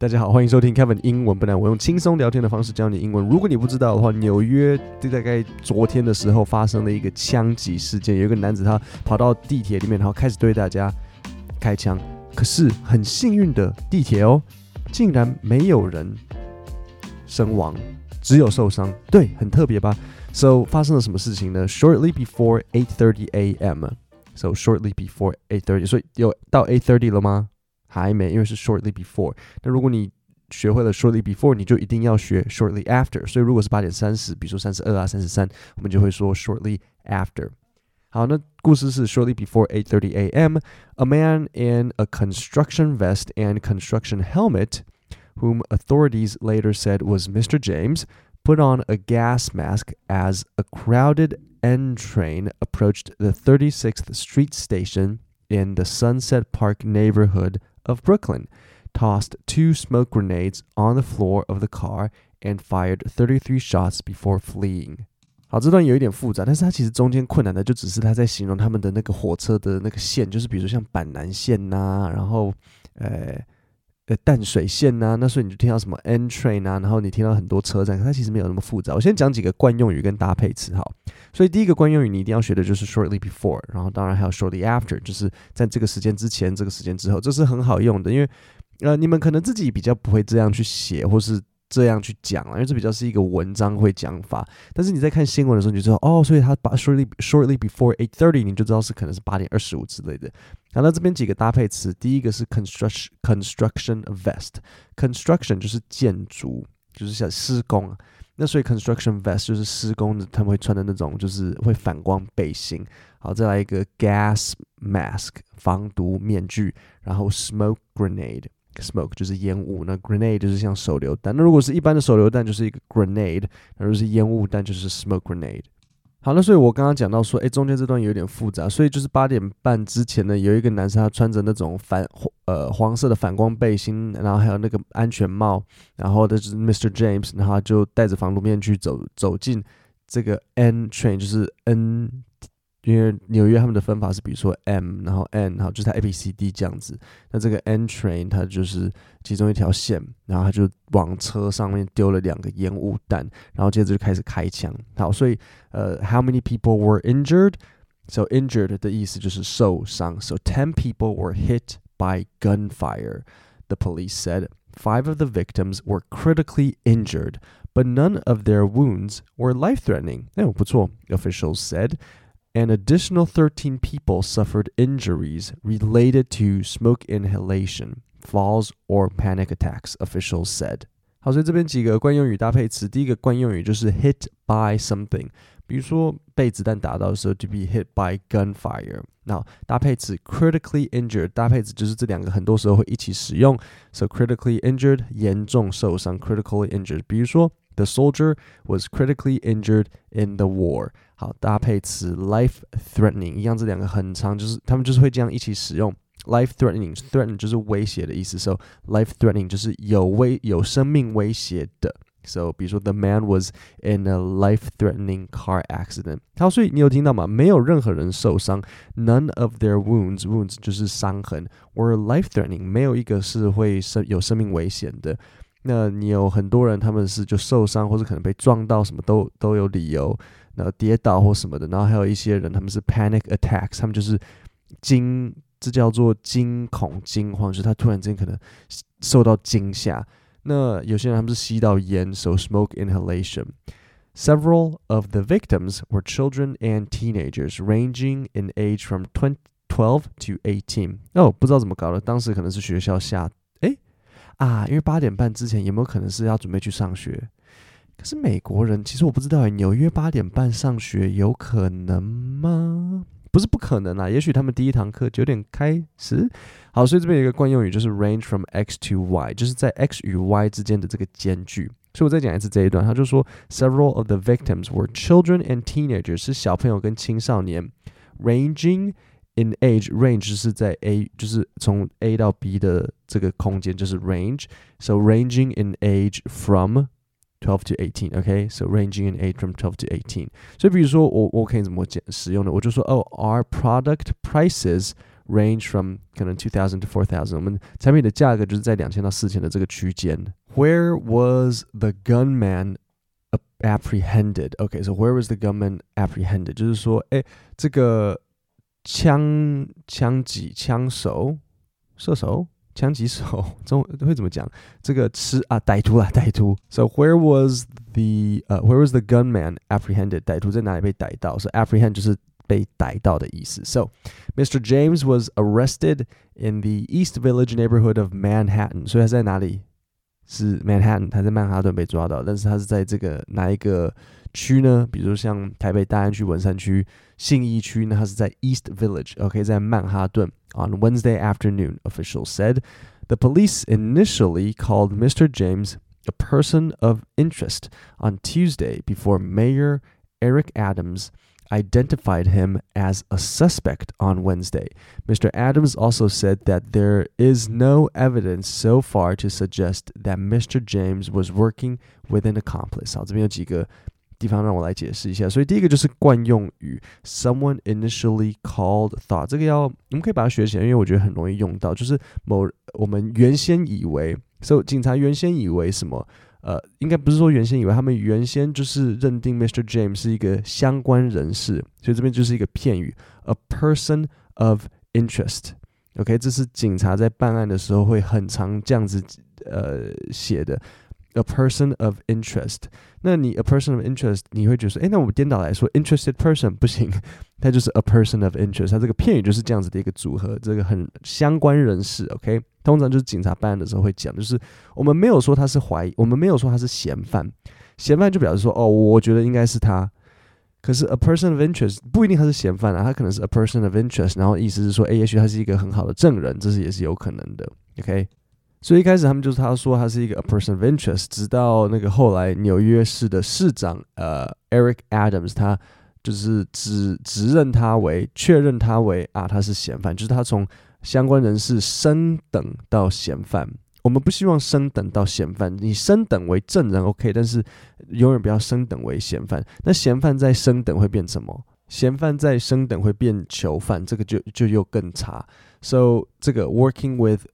大家好，欢迎收听 Kevin 英文不难。我用轻松聊天的方式教你英文。如果你不知道的话，纽约就大概昨天的时候发生了一个枪击事件，有一个男子他跑到地铁里面，然后开始对大家开枪。可是很幸运的，地铁哦，竟然没有人身亡，只有受伤。对，很特别吧？So 发生了什么事情呢？Shortly before 8:30 a.m. So shortly before 8:30，所以有到8:30了吗？还没，因为是 shortly before。那如果你学会了 shortly before，你就一定要学 shortly after。所以如果是八点三十，比如说三十二啊、三十三，我们就会说 shortly after。好，那故事是 shortly before 8:30 a.m. A man in a construction vest and construction helmet, whom authorities later said was Mr. James, put on a gas mask as a crowded N train approached the 36th Street station in the Sunset Park neighborhood of Brooklyn, tossed two smoke grenades on the floor of the car and fired 33 shots before fleeing. 好，这段有一点复杂，但是它其实中间困难的就只是他在形容他们的那个火车的那个线，就是比如说像板南线呐、啊，然后呃 的淡水线呐、那所以你就听到什么 N train 啊，然后你听到很多车站，它其实没有那么复杂。我先讲几个惯用语跟搭配词，哈。所以第一个惯用语你一定要学的就是 shortly before，然后当然还有 shortly after，就是在这个时间之前，这个时间之后，这是很好用的。因为呃，你们可能自己比较不会这样去写，或是这样去讲啊，因为这比较是一个文章会讲法。但是你在看新闻的时候，你就知道哦，所以他把 shortly shortly before eight thirty，你就知道是可能是八点二十五之类的。好，那这边几个搭配词，第一个是 construction construction vest，construction 就是建筑，就是像施工。那所以 construction vest 就是施工的，他们会穿的那种，就是会反光背心。好，再来一个 gas mask 防毒面具，然后 smoke grenade Smoke 就是烟雾，那 grenade 就是像手榴弹。那如果是一般的手榴弹，就是一个 grenade，那如果是烟雾弹，就是 smoke grenade。好，那所以我刚刚讲到说，诶，中间这段有点复杂，所以就是八点半之前呢，有一个男生他穿着那种反呃黄色的反光背心，然后还有那个安全帽，然后的就是 Mr. James，然后就戴着防毒面具走走进这个 N train，就是 N。因为纽约他们的分法是，比如说 M，然后 N，然后就是它 A B C D 这样子。那这个 N train 它就是其中一条线，然后他就往车上面丢了两个烟雾弹，然后接着就开始开枪。好，所以呃，How many people were injured? So injured 的意思就是受伤。So ten people were hit by gunfire. The police said five of the victims were critically injured, but none of their wounds were life-threatening. 哎，不错，officials said. An additional 13 people suffered injuries related to smoke inhalation, falls, or panic attacks, officials said. 好，所以这边几个惯用语搭配词，第一个惯用语就是 hit by something，比如说被子弹打到的时候，to be hit by gunfire。那搭配词 critically injured，搭配词就是这两个很多时候会一起使用，so critically injured 严重受伤，critically injured。比如说 the soldier was critically injured in the war。好，搭配词 life threatening 一样，这两个很长，就是他们就是会这样一起使用。life threatening，threaten 就是威胁的意思，so life threatening 就是有威有生命威胁的。So 比如说 the man was in a life threatening car accident。好，所以你有听到吗？没有任何人受伤，none of their wounds，wounds 就是伤痕，were life threatening，没有一个是会生有生命危险的。 那你有很多人他们是就受伤或者可能被撞到，什么都都有理由。然后跌倒或什么的，然后还有一些人，他们是 panic attacks，他们就是惊，这叫做惊恐惊慌，就是他突然间可能受到惊吓。那有些人他们是吸到烟，so smoke inhalation。Several of the victims were children and teenagers, ranging in age from twelve to eighteen。哦，不知道怎么搞的，当时可能是学校下，啊，因为八点半之前有没有可能是要准备去上学？可是美国人，其实我不知道诶，纽约八点半上学有可能吗？不是不可能啊，也许他们第一堂课九点开始。好，所以这边有一个惯用语，就是 range from x to y，就是在 x 与 y 之间的这个间距。所以我再讲一次这一段，他就说 several of the victims were children and teenagers，是小朋友跟青少年，ranging in age，range 是在 a，就是从 a 到 b 的这个空间，就是 range，so ranging in age from。Twelve to eighteen, OK, so ranging in age from twelve to eighteen. 所以比如说我我可以怎么讲使用呢？我就说哦，Our product prices range from 可能 two thousand to four thousand，我们产品的价格就是在两千到四千的这个区间。Where was the gunman apprehended? Okay, so where was the gunman apprehended? 就是说，哎，这个 枪枪击枪手射手。枪击手中会怎么讲？这个吃啊，歹徒啊，歹徒。So where was the 呃、uh,，where was the gunman apprehended？歹徒在哪里被逮到？So apprehend 就是被逮到的意思。So Mr. James was arrested in the East Village neighborhood of Manhattan。所以他在哪里？是 Manhattan，他在曼哈顿被抓到，但是他是在这个哪一个区呢？比如像台北大安区、文山区、信义区呢？他是在 East Village，OK，、okay, 在曼哈顿。On Wednesday afternoon, officials said, the police initially called Mr. James a person of interest on Tuesday before Mayor Eric Adams identified him as a suspect on Wednesday. Mr. Adams also said that there is no evidence so far to suggest that Mr. James was working with an accomplice. 好，这边有几个 地方让我来解释一下。所以第一个就是惯用语，someone initially called thought，这个要我们可以把它学起来，因为我觉得很容易用到，就是某我们原先以为，so 警察原先以为什么？呃，应该不是说原先以为，他们原先就是认定 Mr. James 是一个相关人士，所以这边就是一个片语，a person of interest。OK，这是警察在办案的时候会很常这样子呃写的，a person of interest。那你 a person of interest，你会觉得说，诶，那我们颠倒来说，interested person 不行，它就是 a person of interest，它这个片语就是这样子的一个组合，这个很相关人士，OK。通常就是警察办案的时候会讲，就是我们没有说他是怀疑，我们没有说他是嫌犯，嫌犯就表示说，哦，我觉得应该是他。可是 a person of interest 不一定他是嫌犯啊，他可能是 a person of interest，然后意思是说，诶，也许他是一个很好的证人，这是也是有可能的。OK，所以一开始他们就是他说他是一个 a person of interest，直到那个后来纽约市的市长呃 Eric Adams 他就是指指认他为确认他为啊他是嫌犯，就是他从。相关人士升等到嫌犯，我们不希望升等到嫌犯。你升等为证人，OK，但是永远不要升等为嫌犯。那嫌犯在升等会变什么？嫌犯在升等会变囚犯，这个就就又更差。So 这个 working with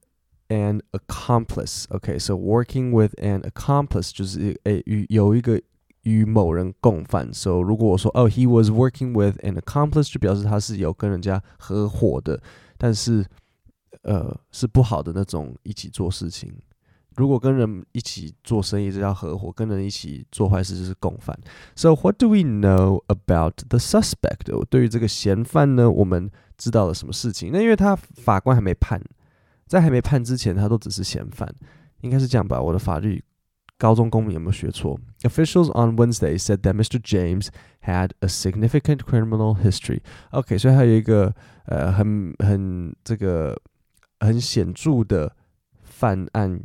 an accomplice，OK，so working with an accomplice 就是诶与有一个与某人共犯。So 如果我说哦，he was working with an accomplice，就表示他是有跟人家合伙的。但是，呃，是不好的那种一起做事情。如果跟人一起做生意，这叫合伙；跟人一起做坏事就是共犯。So what do we know about the suspect？对于这个嫌犯呢，我们知道了什么事情？那因为他法官还没判， 在还没判之前，他都只是嫌犯，应该是这样吧？我的法律。高中公民有没有学错？Officials on Wednesday said that Mr. James had a significant criminal history. OK，所以他有一个呃很很这个很显著的犯案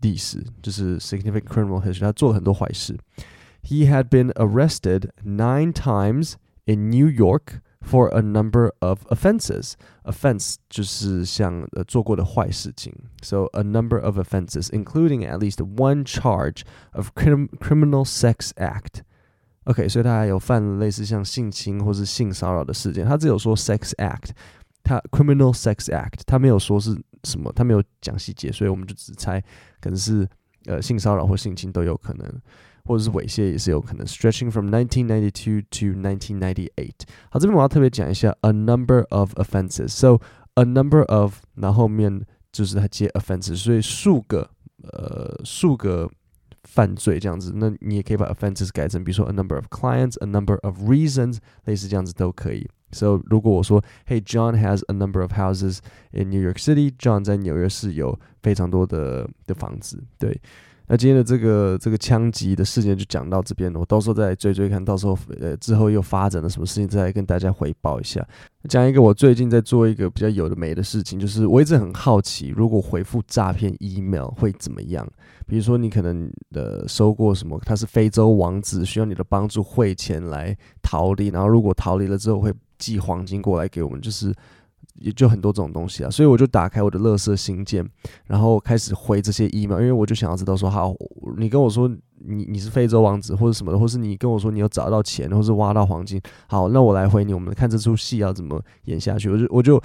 历史，就是 significant criminal history。他做了很多坏事。He had been arrested nine times in New York. For a number of offenses, offense 就是像呃做过的坏事情。So a number of offenses, including at least one charge of crim criminal sex act. OK，所以他还有犯类似像性侵或是性骚扰的事件。他只有说 sex act，他 criminal sex act，他没有说是什么，他没有讲细节，所以我们就只猜可能是呃性骚扰或性侵都有可能。 或者是猥亵也是有可能，stretching from 1992 to 1998。好，这边我要特别讲一下，a number of offenses。So a number of，然后后面就是它接 offenses，所以数个呃数个犯罪这样子。那你也可以把 offenses 改成，比如说 a number of clients，a number of reasons，类似这样子都可以。So 如果我说，Hey John has a number of houses in New York City，John 在纽约市有非常多的的房子，对。 那今天的这个这个枪击的事件就讲到这边了，我到时候再追追看，到时候呃之后又发展了什么事情，再来跟大家回报一下。讲一个我最近在做一个比较有的没的事情，就是我一直很好奇，如果回复诈骗 email 会怎么样？比如说你可能呃收过什么，他是非洲王子，需要你的帮助汇钱来逃离，然后如果逃离了之后会寄黄金过来给我们，就是。也就很多这种东西啊，所以我就打开我的乐色信件，然后开始回这些 email，因为我就想要知道说，好，你跟我说你你是非洲王子或者什么的，或是你跟我说你有找到钱，或是挖到黄金，好，那我来回你，我们看这出戏要怎么演下去。我就我就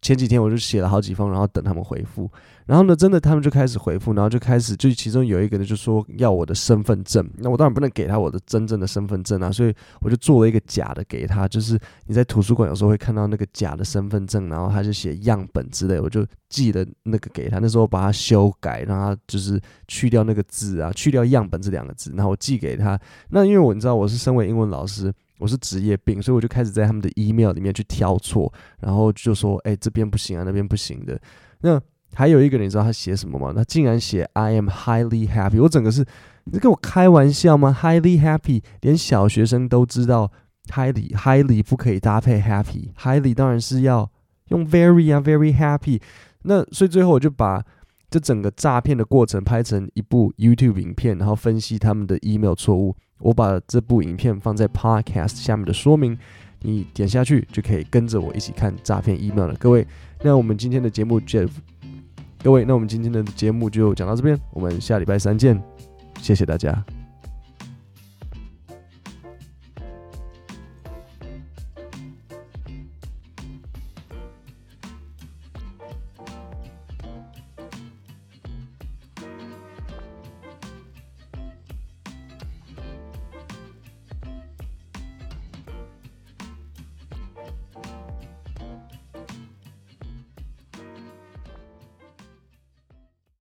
前几天我就写了好几封，然后等他们回复。然后呢，真的他们就开始回复，然后就开始就其中有一个呢就说要我的身份证。那我当然不能给他我的真正的身份证啊，所以我就做了一个假的给他。就是你在图书馆有时候会看到那个假的身份证，然后他就写样本之类，我就寄了那个给他。那时候把它修改，让他就是去掉那个字啊，去掉样本这两个字，然后我寄给他。那因为我你知道我是身为英文老师。我是职业病，所以我就开始在他们的 email 里面去挑错，然后就说：“哎、这边不行啊，那边不行的。”那还有一个，你知道他写什么吗？他竟然写 “I am highly happy”，我整个是，你在跟我开玩笑吗？“highly happy”，连小学生都知道 “highly highly” 不可以搭配 “happy”，“highly” 当然是要用 “very” 啊，“very happy”。那所以最后我就把这整个诈骗的过程拍成一部 YouTube 影片，然后分析他们的 email 错误。我把这部影片放在 Podcast 下面的说明，你点下去就可以跟着我一起看诈骗 email 了。各位，那我们今天的节目就，各位，那我们今天的节目就讲到这边，我们下礼拜三见，谢谢大家。